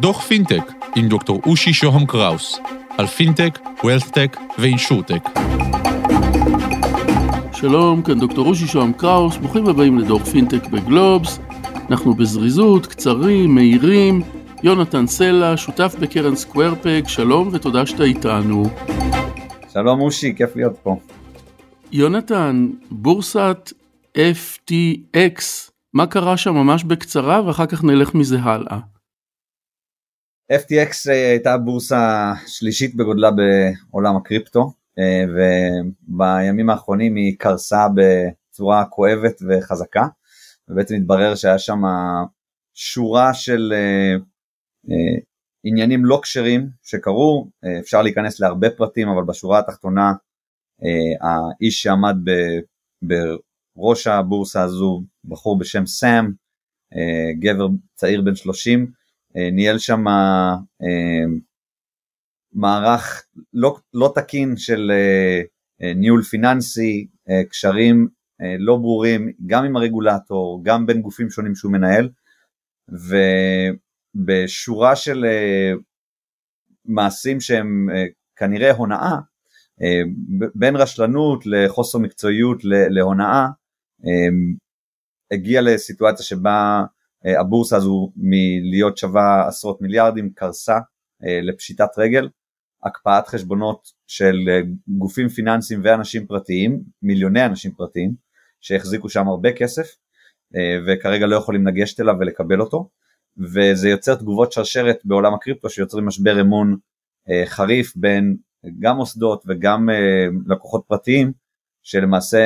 דוח פינטק עם דוקטור אושי שוהם קראוס על פינטק, WealthTech ו InsurTech. שלום, כאן דוקטור אושי שוהם קראוס, ברוכים הבאים לדוח פינטק בגלובס. אנחנו בזריזות, קצרים, מהירים. יונתן סלע, שותף בקרן Square Peg, שלום ותודה שאתה איתנו. שלום אושי, כיף להיות פה. יונתן, בורסת FTX, מה קרה שם ממש בקצרה ואחר כך נלך מזה הלאה. FTX אה, הייתה בורסה שלישית בגודלה בעולם הקריפטו אה, ובימים האחרונים היא קרסה בצורה כואבת וחזקה ובעצם התברר שהיה שם שורה של אה, עניינים לא כשרים שקרו, אפשר להיכנס להרבה פרטים אבל בשורה התחתונה האיש שעמד בראש הבורסה הזו, בחור בשם סאם, גבר צעיר בן 30, ניהל שם מערך לא, לא תקין של ניהול פיננסי, קשרים לא ברורים גם עם הרגולטור, גם בין גופים שונים שהוא מנהל, ובשורה של מעשים שהם כנראה הונאה, בין רשלנות לחוסר מקצועיות להונאה, הגיע לסיטואציה שבה אה, הבורסה הזו מלהיות שווה עשרות מיליארדים קרסה אה, לפשיטת רגל, הקפאת חשבונות של אה, גופים פיננסיים ואנשים פרטיים, מיליוני אנשים פרטיים שהחזיקו שם הרבה כסף וכרגע לא יכולים לגשת אליו ולקבל אותו. וזה יוצר תגובות שרשרת בעולם הקריפטו שיוצרים משבר אמון חריף בין גם מוסדות וגם לקוחות פרטיים שלמעשה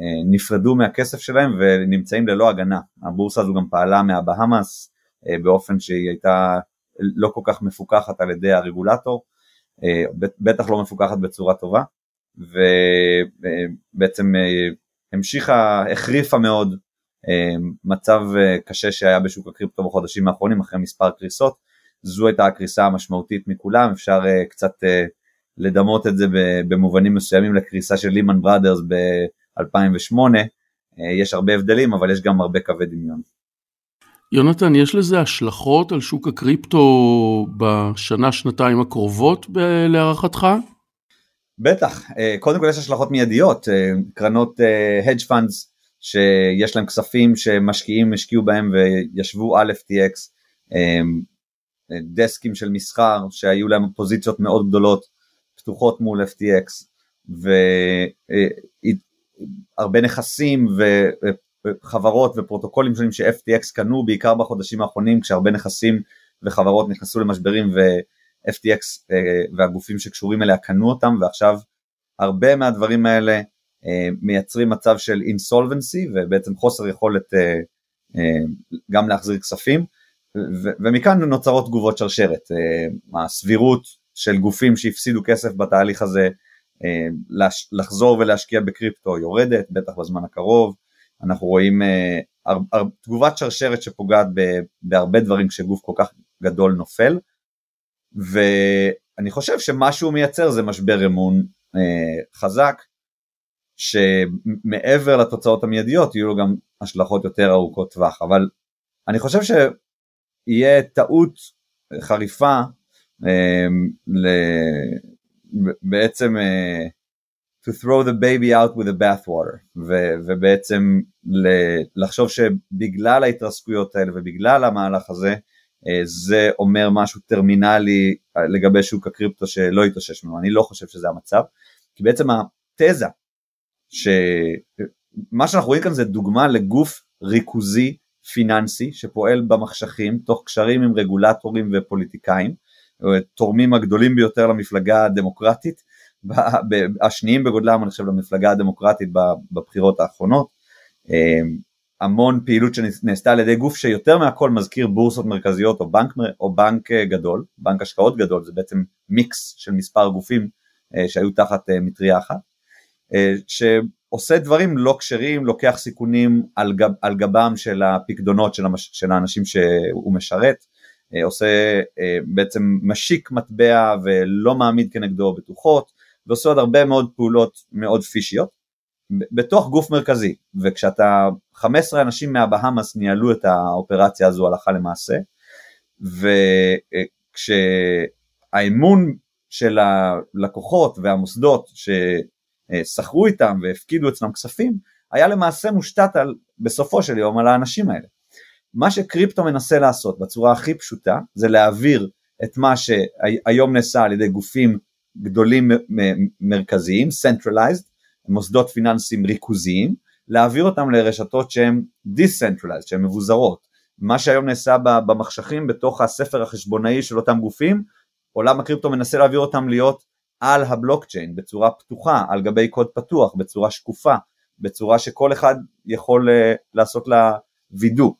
אה, נפרדו מהכסף שלהם ונמצאים ללא הגנה. הבורסה הזו גם פעלה מהבהאמאס אה, באופן שהיא הייתה לא כל כך מפוקחת על ידי הרגולטור, אה, בטח לא מפוקחת בצורה טובה, ובעצם המשיכה, החריפה מאוד מצב קשה שהיה בשוק הקריפטו בחודשים האחרונים אחרי מספר קריסות, זו הייתה הקריסה המשמעותית מכולם, אפשר קצת לדמות את זה במובנים מסוימים לקריסה של לימן בראדרס ב-2008, אה, יש הרבה הבדלים אבל יש גם הרבה קווי דמיון. יונתן, יש לזה השלכות על שוק הקריפטו בשנה שנתיים הקרובות להערכתך? בטח, אה, קודם כל יש השלכות מיידיות, אה, קרנות hedge funds שיש להם כספים שמשקיעים השקיעו בהם וישבו על FTX, דסקים של מסחר שהיו להם פוזיציות מאוד גדולות פתוחות מול FTX והרבה נכסים וחברות ופרוטוקולים שונים ש-FTX קנו בעיקר בחודשים האחרונים כשהרבה נכסים וחברות נכנסו למשברים ו-FTX אה, והגופים שקשורים אליה קנו אותם ועכשיו הרבה מהדברים האלה אה, מייצרים מצב של אינסולבנסי ובעצם חוסר יכולת אה, גם להחזיר כספים ומכאן נוצרות תגובות שרשרת, הסבירות של גופים שהפסידו כסף בתהליך הזה אה, לחזור ולהשקיע בקריפטו יורדת, בטח בזמן הקרוב, אנחנו רואים אה, תגובת שרשרת שפוגעת בהרבה דברים כשגוף כל כך גדול נופל, ואני חושב שמה שהוא מייצר זה משבר אמון אה, חזק, שמעבר לתוצאות המיידיות יהיו לו גם השלכות יותר ארוכות טווח, אבל אני חושב שיהיה טעות חריפה בעצם אה, to throw the baby out with the bathwater. ובעצם לחשוב שבגלל ההתרסקויות האלה ובגלל המהלך הזה אה, זה אומר משהו טרמינלי אה, לגבי שוק הקריפטו שלא יתאושש ממנו, אני לא חושב שזה המצב, כי בעצם התזה שמה שאנחנו רואים כאן זה דוגמה לגוף ריכוזי פיננסי שפועל במחשכים תוך קשרים עם רגולטורים ופוליטיקאים התורמים הגדולים ביותר למפלגה הדמוקרטית, השניים בגודלם אני חושב למפלגה הדמוקרטית בבחירות האחרונות. אמ, המון פעילות שנעשתה על ידי גוף שיותר מהכל מזכיר בורסות מרכזיות או בנק, או בנק גדול, בנק השקעות גדול, זה בעצם מיקס של מספר גופים אה, שהיו תחת אה, מטריה אחת, אה, שעושה דברים לא כשרים, לוקח סיכונים על, גב, על גבם של הפקדונות של, המש, של האנשים שהוא משרת, אה, עושה אה, בעצם משיק מטבע ולא מעמיד כנגדו בטוחות ועושה עוד הרבה מאוד פעולות מאוד פישיות בתוך גוף מרכזי, וכשאתה 15 אנשים מהבהאמאס ניהלו את האופרציה הזו הלכה למעשה, וכשהאמון של הלקוחות והמוסדות ששכרו איתם והפקידו אצלם כספים, היה למעשה מושתת על, בסופו של יום על האנשים האלה. מה שקריפטו מנסה לעשות בצורה הכי פשוטה זה להעביר את מה שהיום נעשה על ידי גופים גדולים מרכזיים, centralized, מוסדות פיננסיים ריכוזיים, להעביר אותם לרשתות שהן decentralized, שהן מבוזרות. מה שהיום נעשה במחשכים בתוך הספר החשבונאי של אותם גופים, עולם הקריפטו מנסה להעביר אותם להיות על הבלוקצ'יין בצורה פתוחה, על גבי קוד פתוח, בצורה שקופה, בצורה שכל אחד יכול uh, לעשות לה וידוא.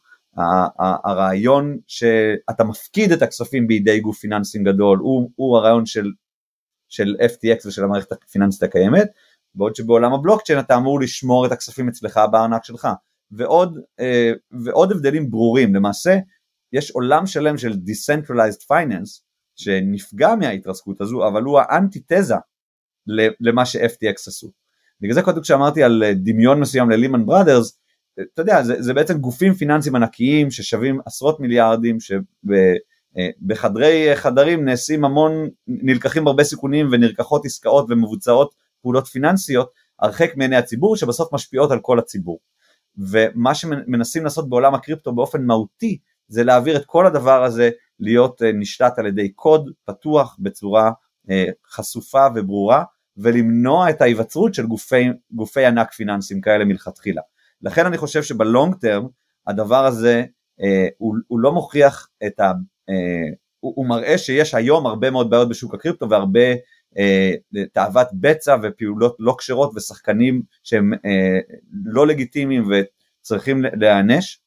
הרעיון שאתה מפקיד את הכספים בידי גוף פיננסים גדול הוא, הוא הרעיון של, של FTX ושל המערכת הפיננסית הקיימת, בעוד שבעולם הבלוקצ'יין אתה אמור לשמור את הכספים אצלך בארנק שלך. ועוד, אה, ועוד הבדלים ברורים, למעשה יש עולם שלם של Decentralized Finance שנפגע מההתרסקות הזו, אבל הוא האנטיתזה למה ש-FTX עשו. בגלל זה קודם כשאמרתי על אה, דמיון מסוים ללימן בראדרס, אתה יודע, זה, זה בעצם גופים פיננסיים ענקיים ששווים עשרות מיליארדים, שבחדרי חדרים נעשים המון, נלקחים הרבה סיכונים ונלקחות עסקאות ומבוצעות פעולות פיננסיות הרחק מעיני הציבור שבסוף משפיעות על כל הציבור. ומה שמנסים לעשות בעולם הקריפטו באופן מהותי זה להעביר את כל הדבר הזה להיות אה, נשלט על ידי קוד פתוח בצורה אה, חשופה וברורה ולמנוע את ההיווצרות של גופי, גופי ענק פיננסיים כאלה מלכתחילה. לכן אני חושב שבלונג טרם הדבר הזה אה, הוא, הוא לא מוכיח את ה... אה, הוא, הוא מראה שיש היום הרבה מאוד בעיות בשוק הקריפטו והרבה אה, תאוות בצע ופעולות לא כשרות ושחקנים שהם אה, לא לגיטימיים וצריכים להיענש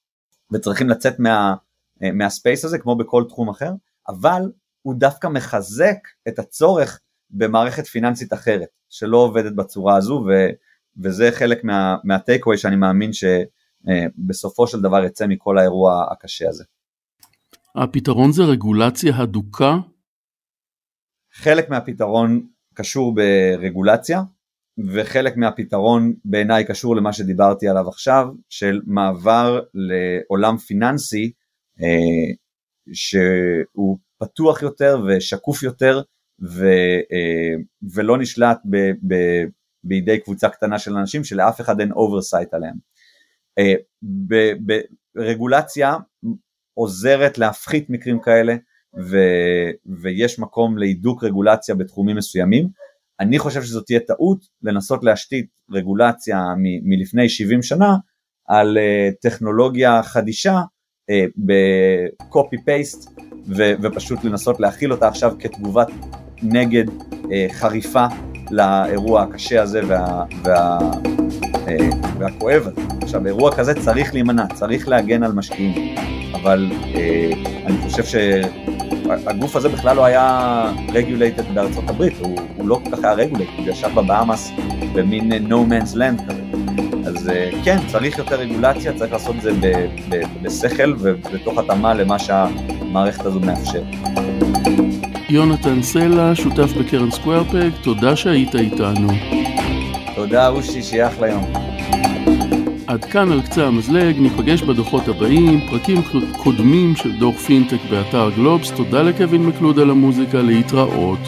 וצריכים לצאת מה, אה, מהספייס הזה כמו בכל תחום אחר, אבל הוא דווקא מחזק את הצורך במערכת פיננסית אחרת שלא עובדת בצורה הזו ו, וזה חלק מה, מהטייקווי שאני מאמין שבסופו של דבר יצא מכל האירוע הקשה הזה. הפתרון זה רגולציה הדוקה חלק מהפתרון קשור ברגולציה וחלק מהפתרון בעיניי קשור למה שדיברתי עליו עכשיו של מעבר לעולם פיננסי אה, שהוא פתוח יותר ושקוף יותר ו, אה, ולא נשלט ב, ב, בידי קבוצה קטנה של אנשים שלאף אחד אין oversight עליהם. אה, ברגולציה עוזרת להפחית מקרים כאלה ו, ויש מקום להידוק רגולציה בתחומים מסוימים. אני חושב שזאת תהיה טעות לנסות להשתית רגולציה מ, מלפני 70 שנה על אה, טכנולוגיה חדישה אה, ב copy paste ופשוט לנסות להחיל אותה עכשיו כתגובת נגד אה, חריפה לאירוע הקשה הזה וה, וה, אה, והכואב הזה. עכשיו אירוע כזה צריך להימנע, צריך להגן על משקיעים, אבל אה, אני חושב ש... הגוף הזה בכלל לא היה regulated בארצות הברית, הוא, הוא לא כל כך היה regulated, הוא ישב בבאמאס במין no man's land כזה. אז אה, כן, צריך יותר רגולציה, צריך לעשות את זה בשכל ובתוך התאמה למה שהמערכת הזו מאפשרת. יונתן סלע, שותף בקרן סקווארפק, תודה שהיית איתנו. תודה אושי, שיהיה אחלה יום. עד כאן על קצה המזלג, ניפגש בדוחות הבאים, פרקים קודמים של דוח פינטק באתר גלובס, תודה לקווין מקלוד על המוזיקה, להתראות.